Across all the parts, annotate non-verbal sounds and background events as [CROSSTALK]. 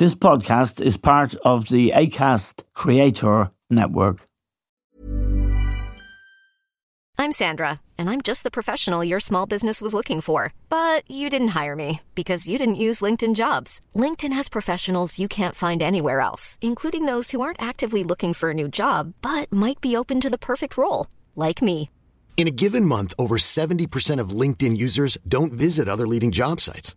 This podcast is part of the ACAST Creator Network. I'm Sandra, and I'm just the professional your small business was looking for. But you didn't hire me because you didn't use LinkedIn jobs. LinkedIn has professionals you can't find anywhere else, including those who aren't actively looking for a new job but might be open to the perfect role, like me. In a given month, over 70% of LinkedIn users don't visit other leading job sites.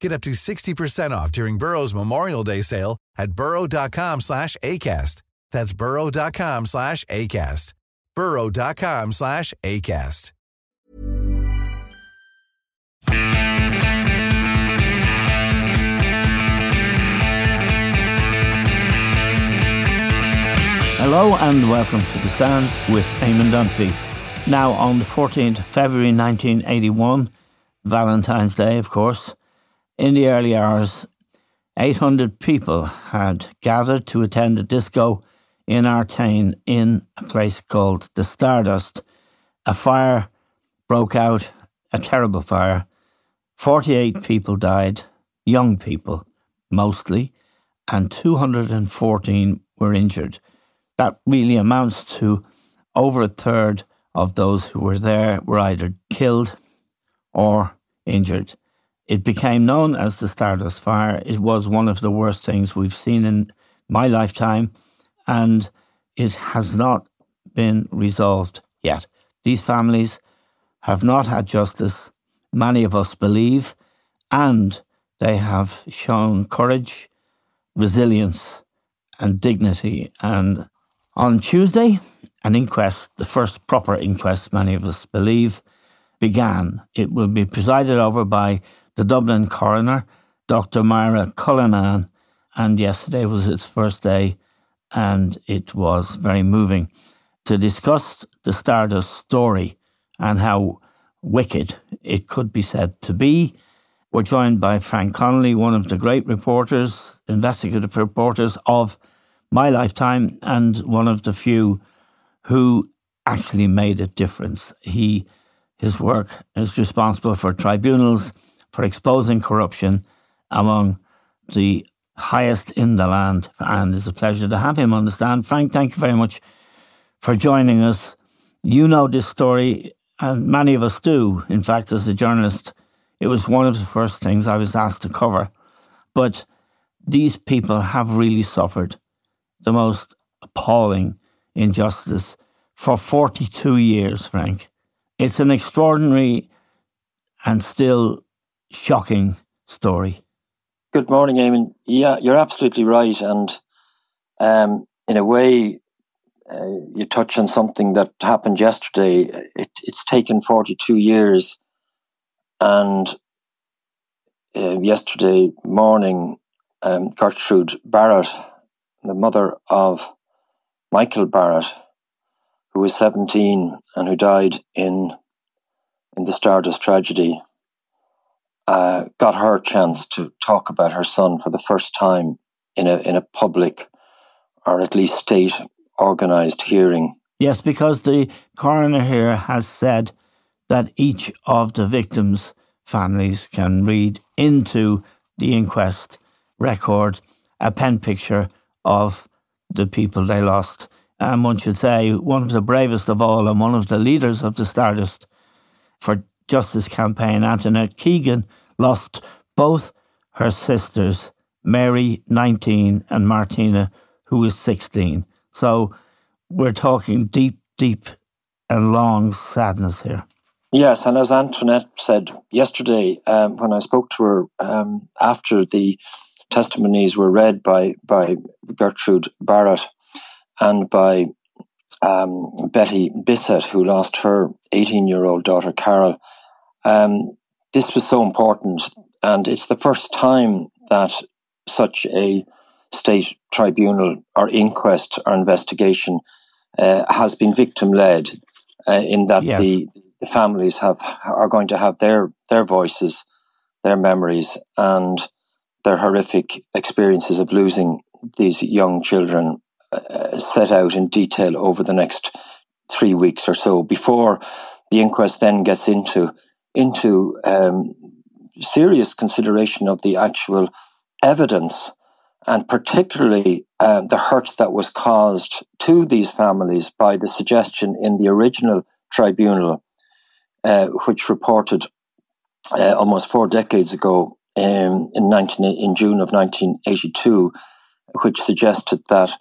Get up to 60% off during Burrow's Memorial Day sale at burrow.com slash ACAST. That's burrow.com slash ACAST. burrow.com slash ACAST. Hello and welcome to The Stand with Eamon Dunphy. Now, on the 14th of February 1981, Valentine's Day, of course, in the early hours, 800 people had gathered to attend a disco in Artane in a place called the Stardust. A fire broke out, a terrible fire. 48 people died, young people mostly, and 214 were injured. That really amounts to over a third of those who were there were either killed or injured. It became known as the Stardust Fire. It was one of the worst things we've seen in my lifetime, and it has not been resolved yet. These families have not had justice, many of us believe, and they have shown courage, resilience, and dignity. And on Tuesday, an inquest, the first proper inquest, many of us believe, began. It will be presided over by the Dublin coroner, Dr. Myra Cullinan, and yesterday was its first day, and it was very moving to discuss the Stardust story and how wicked it could be said to be. We're joined by Frank Connolly, one of the great reporters, investigative reporters of my lifetime, and one of the few who actually made a difference. He, his work is responsible for tribunals for exposing corruption among the highest in the land. And it's a pleasure to have him on the stand. Frank, thank you very much for joining us. You know this story, and many of us do. In fact, as a journalist, it was one of the first things I was asked to cover. But these people have really suffered the most appalling injustice for 42 years, Frank. It's an extraordinary and still shocking story. Good morning, Eamon. Yeah, you're absolutely right. And um, in a way, uh, you touch on something that happened yesterday. It, it's taken 42 years. And uh, yesterday morning, um, Gertrude Barrett, the mother of Michael Barrett, who was 17 and who died in in the Stardust tragedy, uh, got her chance to talk about her son for the first time in a in a public or at least state organized hearing. Yes, because the coroner here has said that each of the victims' families can read into the inquest record a pen picture of the people they lost. And one should say, one of the bravest of all and one of the leaders of the Stardust for Justice campaign, Antoinette Keegan, lost both her sisters, Mary, 19, and Martina, who was 16. So we're talking deep, deep and long sadness here. Yes, and as Antoinette said yesterday, um, when I spoke to her um, after the testimonies were read by by Gertrude Barrett and by um, Betty Bissett, who lost her 18 year old daughter Carol, um, this was so important, and it's the first time that such a state tribunal or inquest or investigation uh, has been victim led uh, in that yes. the, the, families have are going to have their their voices, their memories, and their horrific experiences of losing these young children uh, set out in detail over the next three weeks or so before the inquest then gets into into um, serious consideration of the actual evidence and particularly um, the hurt that was caused to these families by the suggestion in the original tribunal, uh, which reported uh, almost four decades ago um, in, 19, in June of 1982, which suggested that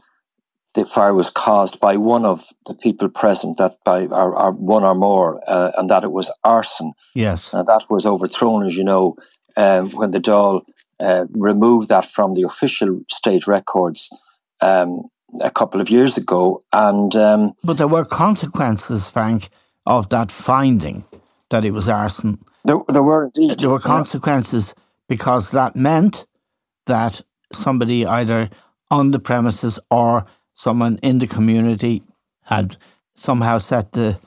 the fire was caused by one of the people present, that by or, or one or more, uh, and that it was arson. Yes, and that was overthrown, as you know, um, when the Dáil uh, removed that from the official state records um, a couple of years ago. And um, but there were consequences, Frank, of that finding that it was arson. There, there were indeed. There were consequences because that meant that somebody either on the premises or someone in the community had somehow set the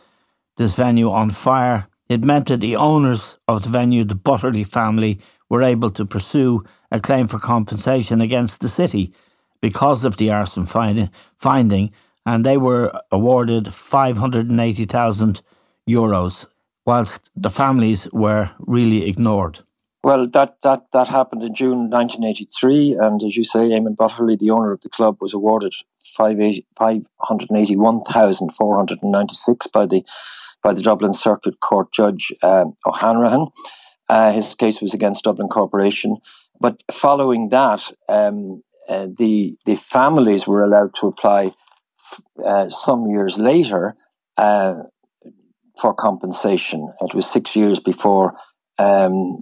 this venue on fire. It meant that the owners of the venue, the Butterly family, were able to pursue a claim for compensation against the city because of the arson finding, finding and they were awarded 580,000 euros, whilst the families were really ignored. Well, that, that, that happened in June 1983, and as you say, Eamon Butterly, the owner of the club, was awarded 581,496 by the by the Dublin Circuit Court Judge um, O'Hanrahan. Uh, his case was against Dublin Corporation. But following that, um, uh, the the families were allowed to apply uh, some years later uh, for compensation. It was six years before um,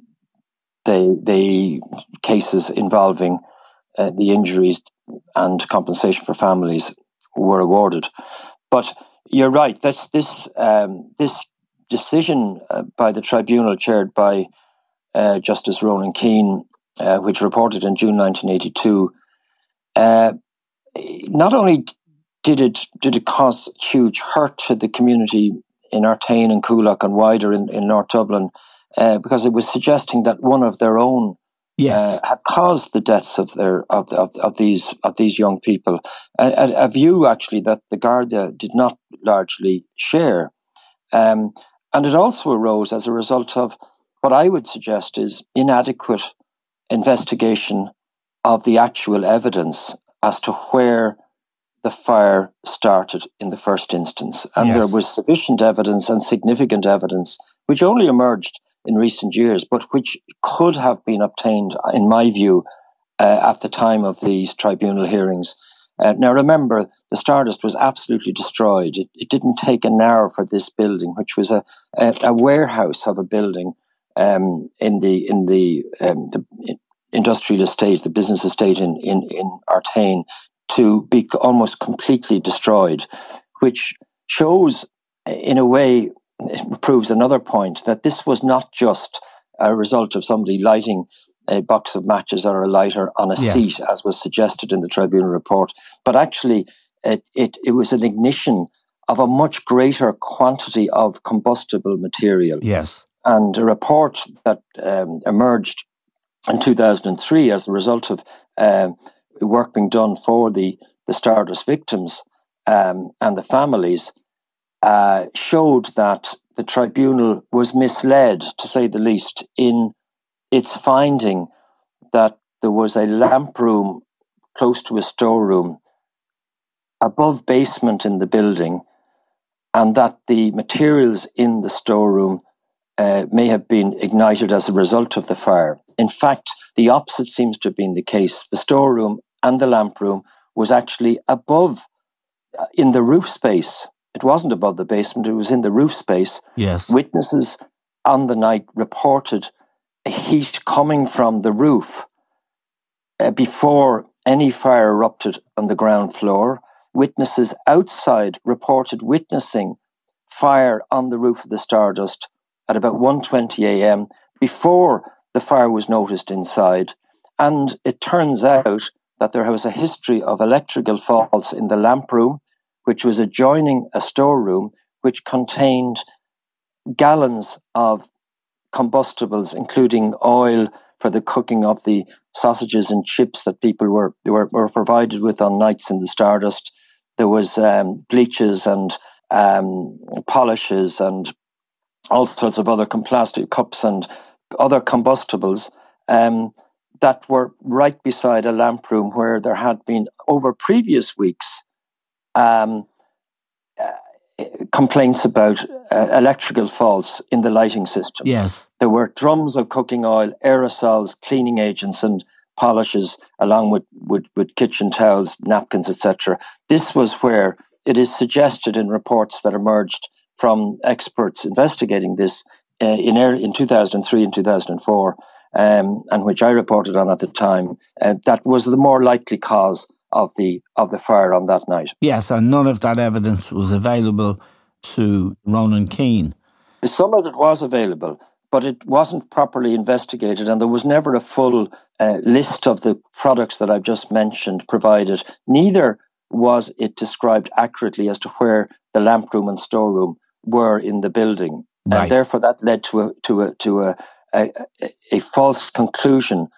the the cases involving uh, the injuries and compensation for families were awarded. But you're right. This this um, this decision uh, by the tribunal chaired by uh, Justice Ronan Keane, uh, which reported in June 1982, uh, not only did it did it cause huge hurt to the community in Artane and Coolock and wider in, in North Dublin, uh, because it was suggesting that one of their own yes. Uh, had caused the deaths of their of, of, of these of these young people. A, a, a, view actually that the Garda did not largely share, um, and it also arose as a result of what I would suggest is inadequate investigation of the actual evidence as to where the fire started in the first instance. And yes. there was sufficient evidence and significant evidence, which only emerged in recent years, but which could have been obtained, in my view, uh, at the time of these tribunal hearings. Uh, now, remember, the Stardust was absolutely destroyed. It, it, didn't take an hour for this building, which was a, a, a warehouse of a building um, in the in the, um, the industrial estate, the business estate in in in Artane, to be almost completely destroyed, which shows, in a way, proves another point that this was not just a result of somebody lighting a box of matches or a lighter on a yes. seat, as was suggested in the tribunal report, but actually it, it, it was an ignition of a much greater quantity of combustible material. Yes. And a report that um, emerged in 2003 as a result of um, work being done for the, the Stardust victims um, and the families uh, showed that the tribunal was misled, to say the least, in its finding that there was a lamp room close to a storeroom above basement in the building and that the materials in the storeroom uh, may have been ignited as a result of the fire. In fact, the opposite seems to have been the case. The storeroom and the lamp room was actually above uh, in the roof space. It wasn't above the basement, it was in the roof space. Yes. Witnesses on the night reported a heat coming from the roof uh, before any fire erupted on the ground floor. Witnesses outside reported witnessing fire on the roof of the Stardust at about 1.20 a.m. before the fire was noticed inside. And it turns out that there was a history of electrical faults in the lamp room, which was adjoining a storeroom which contained gallons of combustibles, including oil for the cooking of the sausages and chips that people were, were, were provided with on nights in the Stardust. There was um, bleaches and um, polishes and all sorts of other plastic cups and other combustibles um, that were right beside a lamp room where there had been over previous weeks um, uh, complaints about uh, electrical faults in the lighting system. Yes. There were drums of cooking oil, aerosols, cleaning agents, and polishes, along with, with, with kitchen towels, napkins, etc. This was where it is suggested in reports that emerged from experts investigating this uh, in, in 2003 and 2004, um, and which I reported on at the time, uh, that was the more likely cause of the of the fire on that night. Yes, and none of that evidence was available to Ronan Keane. Some of it was available, but it wasn't properly investigated, and there was never a full uh, list of the products that I've just mentioned provided. Neither was it described accurately as to where the lamp room and storeroom were in the building, right. and therefore that led to a to a to a, a, a false conclusion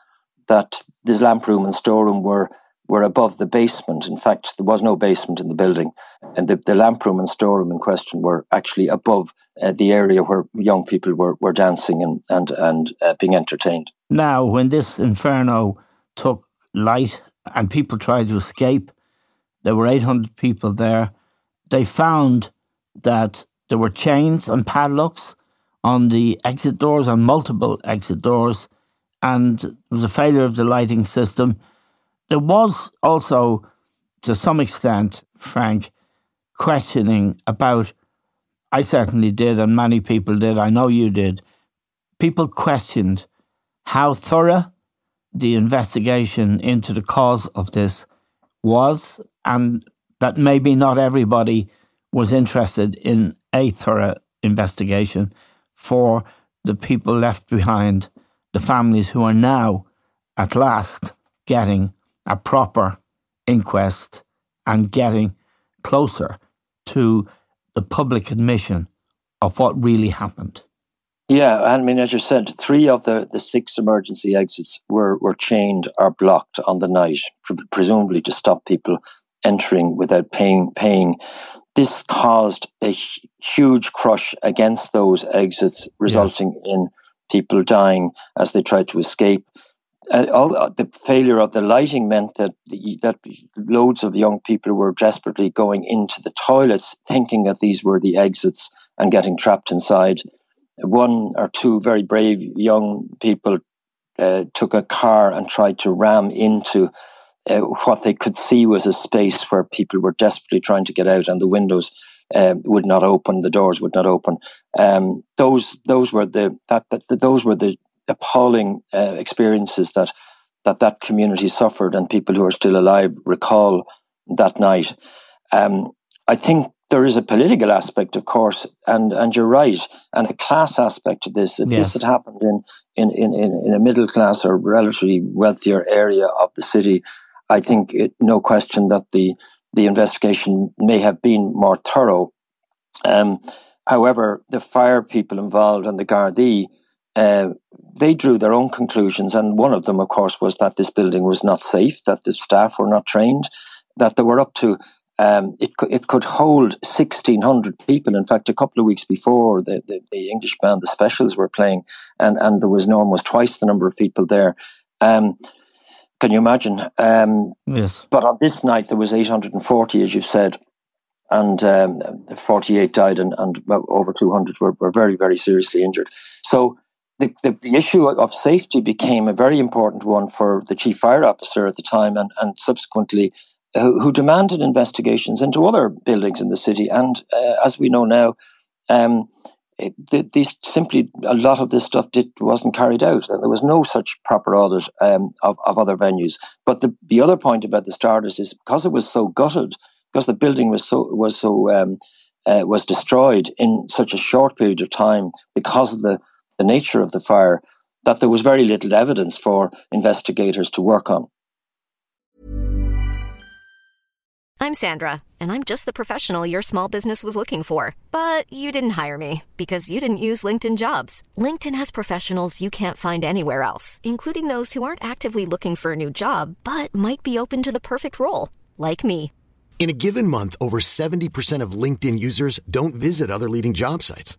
that the lamp room and storeroom were were above the basement. In fact, there was no basement in the building, and the, the lamp room and storeroom in question were actually above uh, the area where young people were, were dancing and and and uh, being entertained. Now, when this inferno took light and people tried to escape, there were 800 people there. They found that there were chains and padlocks on the exit doors, on multiple exit doors, and there was a failure of the lighting system there was also, to some extent, Frank, questioning about, I certainly did, and many people did, I know you did. People questioned how thorough the investigation into the cause of this was, and that maybe not everybody was interested in a thorough investigation for the people left behind, the families who are now, at last, getting a proper inquest and getting closer to the public admission of what really happened. Yeah, and I mean, as you said, three of the, the six emergency exits were, were chained or blocked on the night, presumably to stop people entering without paying. paying. This caused a huge crush against those exits, resulting yes. in people dying as they tried to escape uh, all, uh, the failure of the lighting meant that that loads of young people were desperately going into the toilets, thinking that these were the exits and getting trapped inside. One or two very brave young people uh, took a car and tried to ram into uh, what they could see was a space where people were desperately trying to get out, and the windows uh, would not open, the doors would not open. Um, those those were the that, that those were the appalling uh, experiences that that that community suffered, and people who are still alive recall that night. Um, I think there is a political aspect, of course, and and you're right, and a class aspect to this. If yes. this had happened in, in, in, in a middle class or relatively wealthier area of the city, I think it, no question that the the investigation may have been more thorough. Um, however, the fire people involved and the Gardaí uh, they drew their own conclusions, and one of them, of course, was that this building was not safe, that the staff were not trained, that they were up to um, it, it could hold 1,600 people. In fact, a couple of weeks before, the, the, the, English band, the Specials, were playing, and, and there was no almost twice the number of people there. Um, can you imagine? Um, yes. But on this night, there was 840, as you said, and um, 48 died, and, and over 200 were, were very, very seriously injured. So the, the, the, issue of safety became a very important one for the chief fire officer at the time and, and subsequently who, who demanded investigations into other buildings in the city. And uh, as we know now, um, it, the, these simply a lot of this stuff did, wasn't carried out, and there was no such proper audit um, of, of other venues. But the, the other point about the Stardust is because it was so gutted, because the building was so was so um, uh, was destroyed in such a short period of time because of the the nature of the fire, that there was very little evidence for investigators to work on. I'm Sandra, and I'm just the professional your small business was looking for. But you didn't hire me because you didn't use LinkedIn jobs. LinkedIn has professionals you can't find anywhere else, including those who aren't actively looking for a new job but might be open to the perfect role, like me. In a given month, over 70% of LinkedIn users don't visit other leading job sites.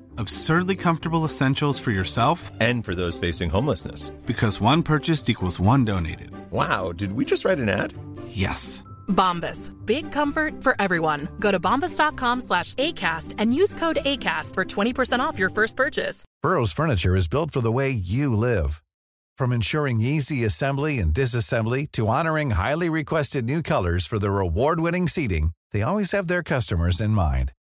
Absurdly comfortable essentials for yourself And for those facing homelessness. because one purchased equals one donated. Wow, did we just write an ad? Yes. Bombas. Big comfort for everyone. Go to bombas.com slash ACAST and use code ACAST for 20% off your first purchase. Burrow's furniture is built for the way you live. From ensuring easy assembly and disassembly to honoring highly requested new colors for their award-winning seating, they always have their customers in mind.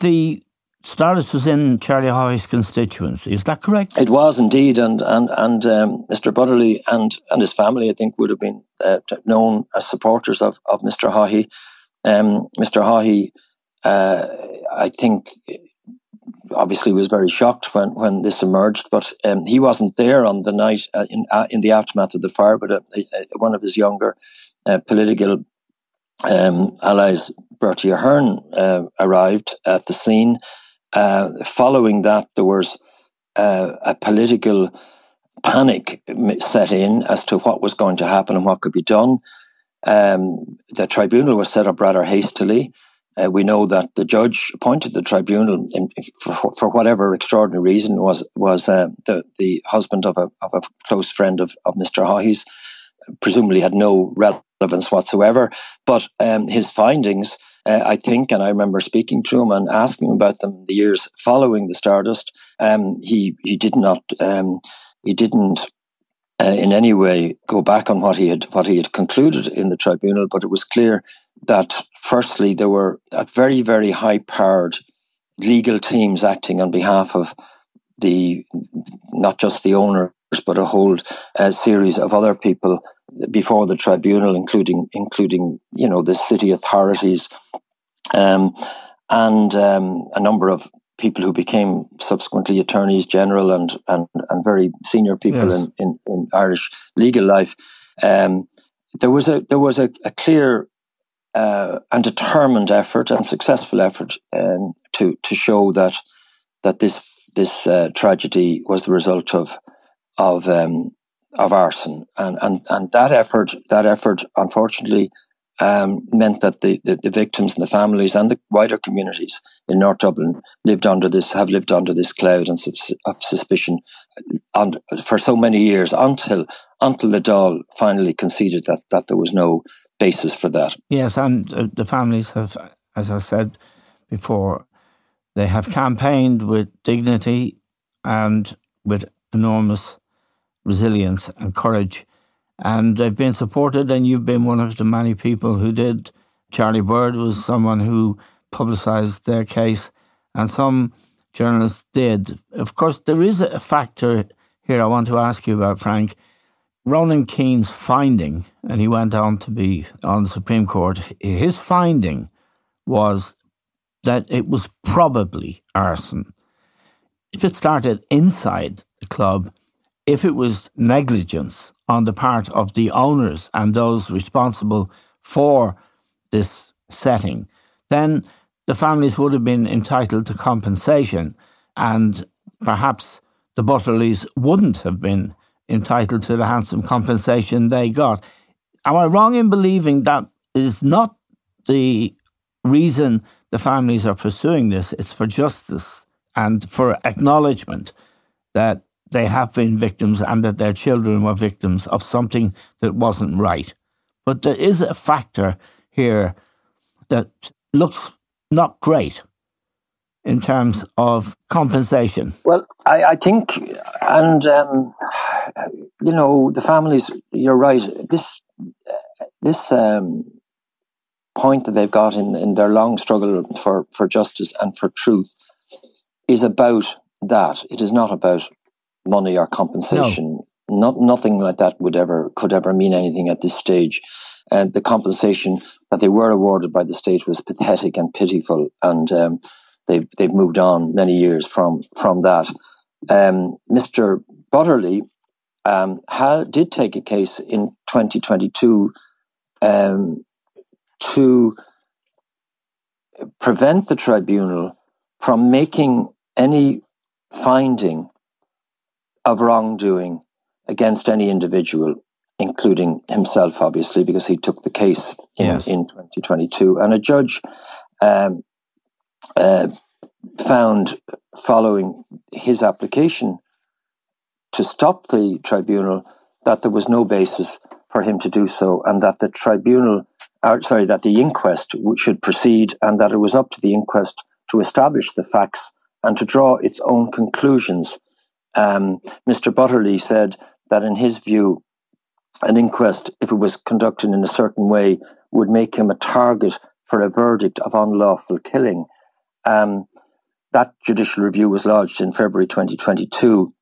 The Stardust was in Charlie Haughey's constituency. Is that correct? It was indeed, and and and um, Mr. Butterly and and his family, I think, would have been uh, known as supporters of of Mr. Haughey. Um, Mr. Haughey, uh, I think, obviously was very shocked when when this emerged, but um, he wasn't there on the night uh, in uh, in the aftermath of the fire. But uh, uh, one of his younger political um, allies, Bertie Ahern, uh, arrived at the scene. Uh, following that, there was uh, a political panic set in as to what was going to happen and what could be done. Um, the tribunal was set up rather hastily. Uh, we know that the judge appointed the tribunal in, for, for whatever extraordinary reason was was uh, the the husband of a of a close friend of of Mr. Haughey's, presumably had no relevance whatsoever. But um, his findings uh, I think, and I remember speaking to him and asking about them in the years following the Stardust. Um, he he did not um, he didn't uh, in any way go back on what he had what he had concluded in the tribunal, but it was clear that firstly there were very very high powered legal teams acting on behalf of the not just the owner but a whole uh, series of other people before the tribunal, including including you know the city authorities, um, and um, a number of people who became subsequently attorneys general and and, and very senior people Yes. in, in, in Irish legal life. Um, there was a there was a, a clear uh, and determined effort and successful effort um, to to show that that this this uh, tragedy was the result of of um, of arson, and, and and that effort that effort unfortunately um, meant that the, the, the victims and the families and the wider communities in North Dublin lived under this have lived under this cloud and of suspicion and for so many years until until the Dáil finally conceded that that there was no basis for that. Yes, and uh, the families have, as I said before, they have campaigned with dignity and with enormous resilience and courage. And they've been supported, and you've been one of the many people who did. Charlie Bird was someone who publicised their case, and some journalists did. Of course, there is a factor here I want to ask you about, Frank. Ronan Keane's finding, and he went on to be on the Supreme Court, his finding was that it was probably arson. If it started inside the club, if it was negligence on the part of the owners and those responsible for this setting, then the families would have been entitled to compensation and perhaps the Butterlys wouldn't have been entitled to the handsome compensation they got. Am I wrong in believing that is not the reason the families are pursuing this? It's for justice and for acknowledgement that they have been victims and that their children were victims of something that wasn't right. But there is a factor here that looks not great in terms of compensation. Well, I, I think, and um, you know, the families. You're right. This this um, point that they've got in in their long struggle for for justice and for truth is about that. It is not about money or compensation. No. Not nothing like that would ever could ever mean anything at this stage. And the compensation that they were awarded by the state was pathetic and pitiful, and um, they've they've moved on many years from from that. Um, Mr. Butterly um, ha- did take a case in 2022 um, to prevent the tribunal from making any finding of wrongdoing against any individual, including himself, obviously, because he took the case in, yes. in 2022. And a judge um, uh, found, following his application to stop the tribunal, that there was no basis for him to do so, and that the tribunal, or, sorry, that the inquest should proceed, and that it was up to the inquest to establish the facts and to draw its own conclusions. Um, Mr. Butterly said that, in his view, an inquest, if it was conducted in a certain way, would make him a target for a verdict of unlawful killing. Um, that judicial review was lodged in February 2022.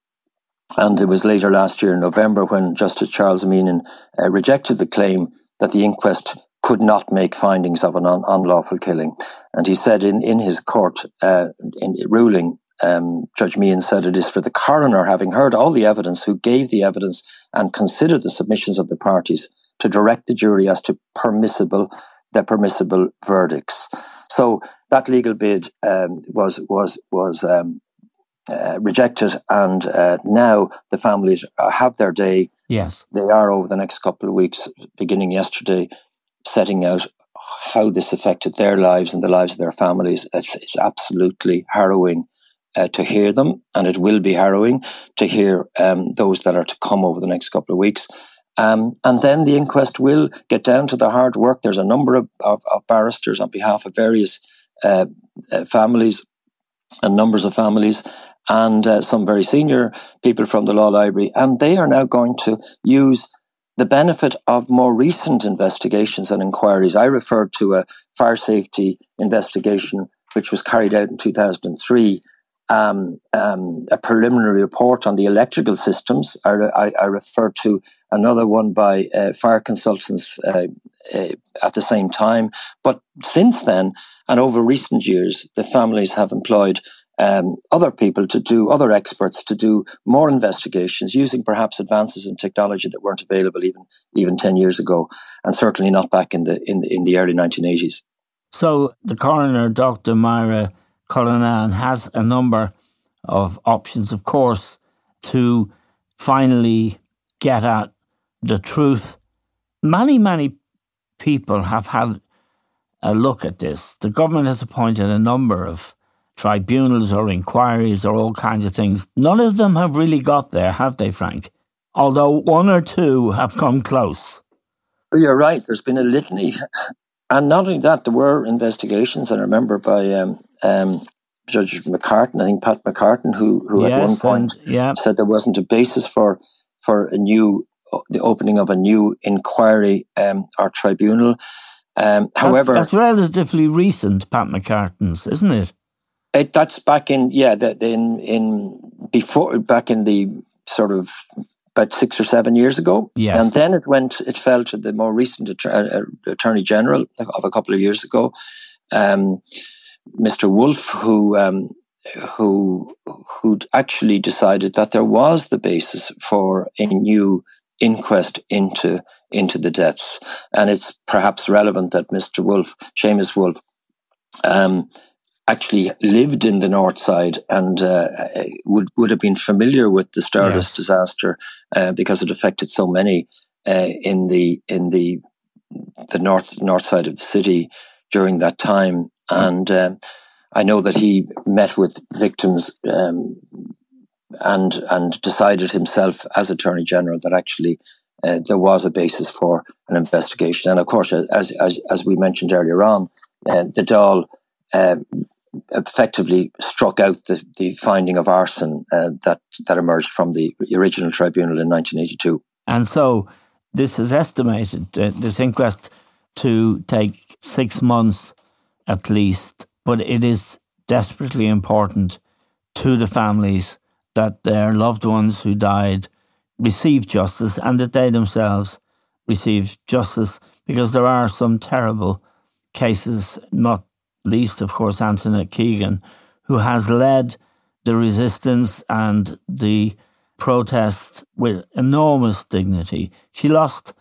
And it was later last year in November when Justice Charles Meenan uh, rejected the claim that the inquest could not make findings of an un- unlawful killing. And he said in, in his court uh, in ruling, um, Judge Meehan said it is for the coroner, having heard all the evidence, who gave the evidence and considered the submissions of the parties, to direct the jury as to permissible the permissible verdicts. So that legal bid um, was was was um, uh, rejected, and uh, now the families have their day. Yes, they are over the next couple of weeks, beginning yesterday, setting out how this affected their lives and the lives of their families. It's, it's absolutely harrowing uh, to hear them, and it will be harrowing to hear um, those that are to come over the next couple of weeks. Um, and then the inquest will get down to the hard work. There's a number of, of, of barristers on behalf of various uh, uh, families and numbers of families and uh, some very senior people from the law library. And they are now going to use the benefit of more recent investigations and inquiries. I referred to a fire safety investigation which was carried out in 2003 um, um, a preliminary report on the electrical systems. I, I, I refer to another one by uh, fire consultants uh, uh, at the same time. But since then, and over recent years, the families have employed um, other people to do, other experts to do more investigations using perhaps advances in technology that weren't available even even ten years ago, and certainly not back in the in in the early 1980s. So the coroner, Dr. Myra Cullinan has a number of options, of course, to finally get at the truth. Many, many people have had a look at this. The government has appointed a number of tribunals or inquiries or all kinds of things. None of them have really got there, have they, Frank? Although one or two have come close. You're right. There's been a litany [LAUGHS] and not only that, there were investigations, I remember, by um, um, Judge McCartan, I think Pat McCartan, who, who yes, at one point and, yeah. said there wasn't a basis for for a new the opening of a new inquiry um, or tribunal. Um, however, that's, relatively recent, Pat McCartan's, isn't it? It, that's back in yeah, that in in before back in the sort of about six or seven years ago. Yes. And then it went, it fell to the more recent uh, uh, Attorney General of a couple of years ago, um, Mr. Woulfe, who um, who who actually decided that there was the basis for a new inquest into into the deaths, and it's perhaps relevant that Mr. Woulfe, Seamus Woulfe, um, actually lived in the north side and uh, would would have been familiar with the Stardust yes. disaster uh, because it affected so many uh, in the in the the north north side of the city during that time, and um, I know that he met with victims um, and and decided himself as Attorney General that actually uh, there was a basis for an investigation. And of course, as as, as we mentioned earlier on, uh, the Dáil uh, effectively struck out the, the finding of arson uh, that that emerged from the original tribunal in 1982. And so, this is estimated uh, this inquest to take six months at least, but it is desperately important to the families that their loved ones who died receive justice and that they themselves receive justice because there are some terrible cases, not least, of course, Antoinette Keegan, who has led the resistance and the protest with enormous dignity. She lost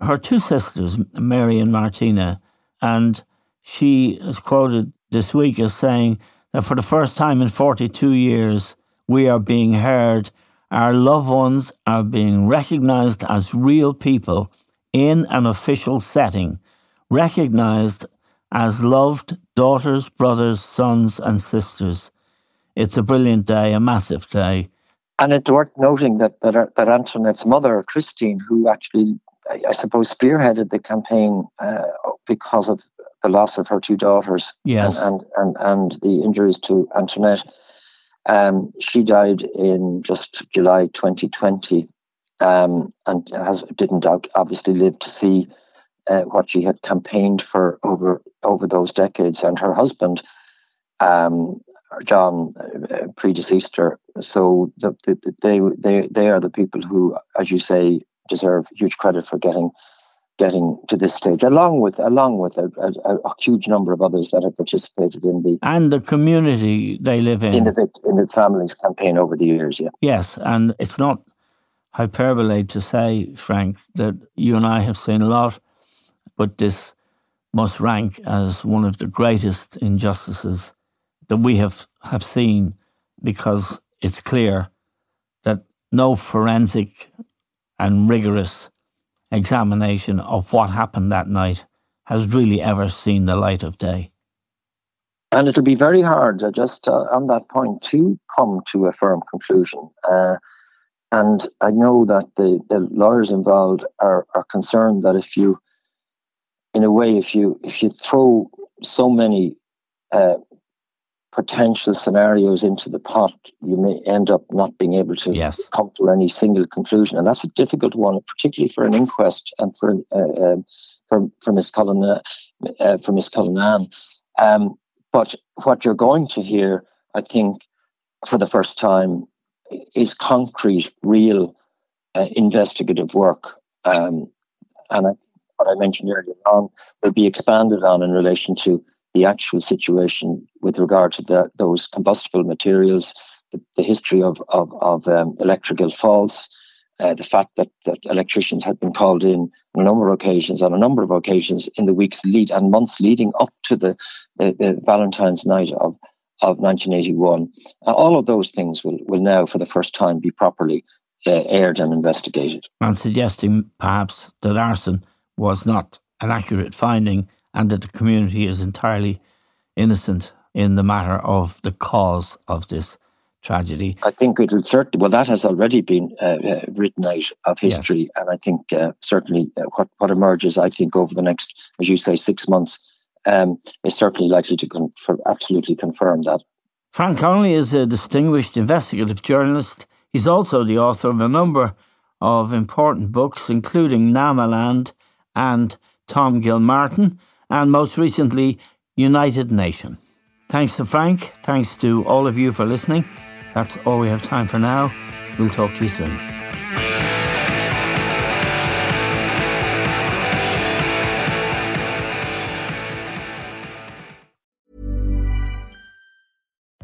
her two sisters, Mary and Martina, and she is quoted this week as saying that for the first time in 42 years, we are being heard. Our loved ones are being recognized as real people in an official setting, recognized as loved daughters, brothers, sons, and sisters. It's a brilliant day, a massive day. And it's worth noting that, that, that Antoinette's mother, Christine, who actually, I suppose, spearheaded the campaign uh, because of the loss of her two daughters yes. and, and, and, and the injuries to Antoinette, um, she died in just July 2020 um, and has didn't obviously live to see uh, what she had campaigned for over over those decades, and her husband, um, John, uh, predeceased her. So the, the, they they they are the people who, as you say, deserve huge credit for getting getting to this stage, along with along with a, a, a, huge number of others that have participated in the and the community they live in in the in the families campaign over the years. Yeah, yes, and it's not hyperbole to say, Frank, that you and I have seen a lot but this must rank as one of the greatest injustices that we have, have seen because it's clear that no forensic and rigorous examination of what happened that night has really ever seen the light of day. And it'll be very hard, uh, just uh, on that point, to come to a firm conclusion. Uh, and I know that the, the lawyers involved are, are concerned that if you in a way, if you if you throw so many uh, potential scenarios into the pot, you may end up not being able to yes. come to any single conclusion, and that's a difficult one, particularly for an inquest and for uh, um, for for Miss Cullen uh, uh, for Miss Cullinan. Um, but what you're going to hear, I think, for the first time, is concrete, real uh, investigative work, um, and I what I mentioned earlier on will be expanded on in relation to the actual situation with regard to the, those combustible materials, the, the history of, of, of um, electrical faults, uh, the fact that, that electricians had been called in on a number of occasions, on a number of occasions in the weeks lead and months leading up to the, the, the Valentine's night of, of 1981. Uh, all of those things will, will now, for the first time, be properly uh, aired and investigated. And suggesting perhaps that arson was not an accurate finding and that the community is entirely innocent in the matter of the cause of this tragedy. I think it will certainly, well, that has already been uh, uh, written out of history. Yes. And I think uh, certainly uh, what, what emerges, I think, over the next, as you say, six months um, is certainly likely to absolutely confirm that. Frank Connolly is a distinguished investigative journalist. He's also the author of a number of important books, including Namaland, and Tom Gilmartin, and most recently, United Nation. Thanks to Frank. Thanks to all of you for listening. That's all we have time for now. We'll talk to you soon.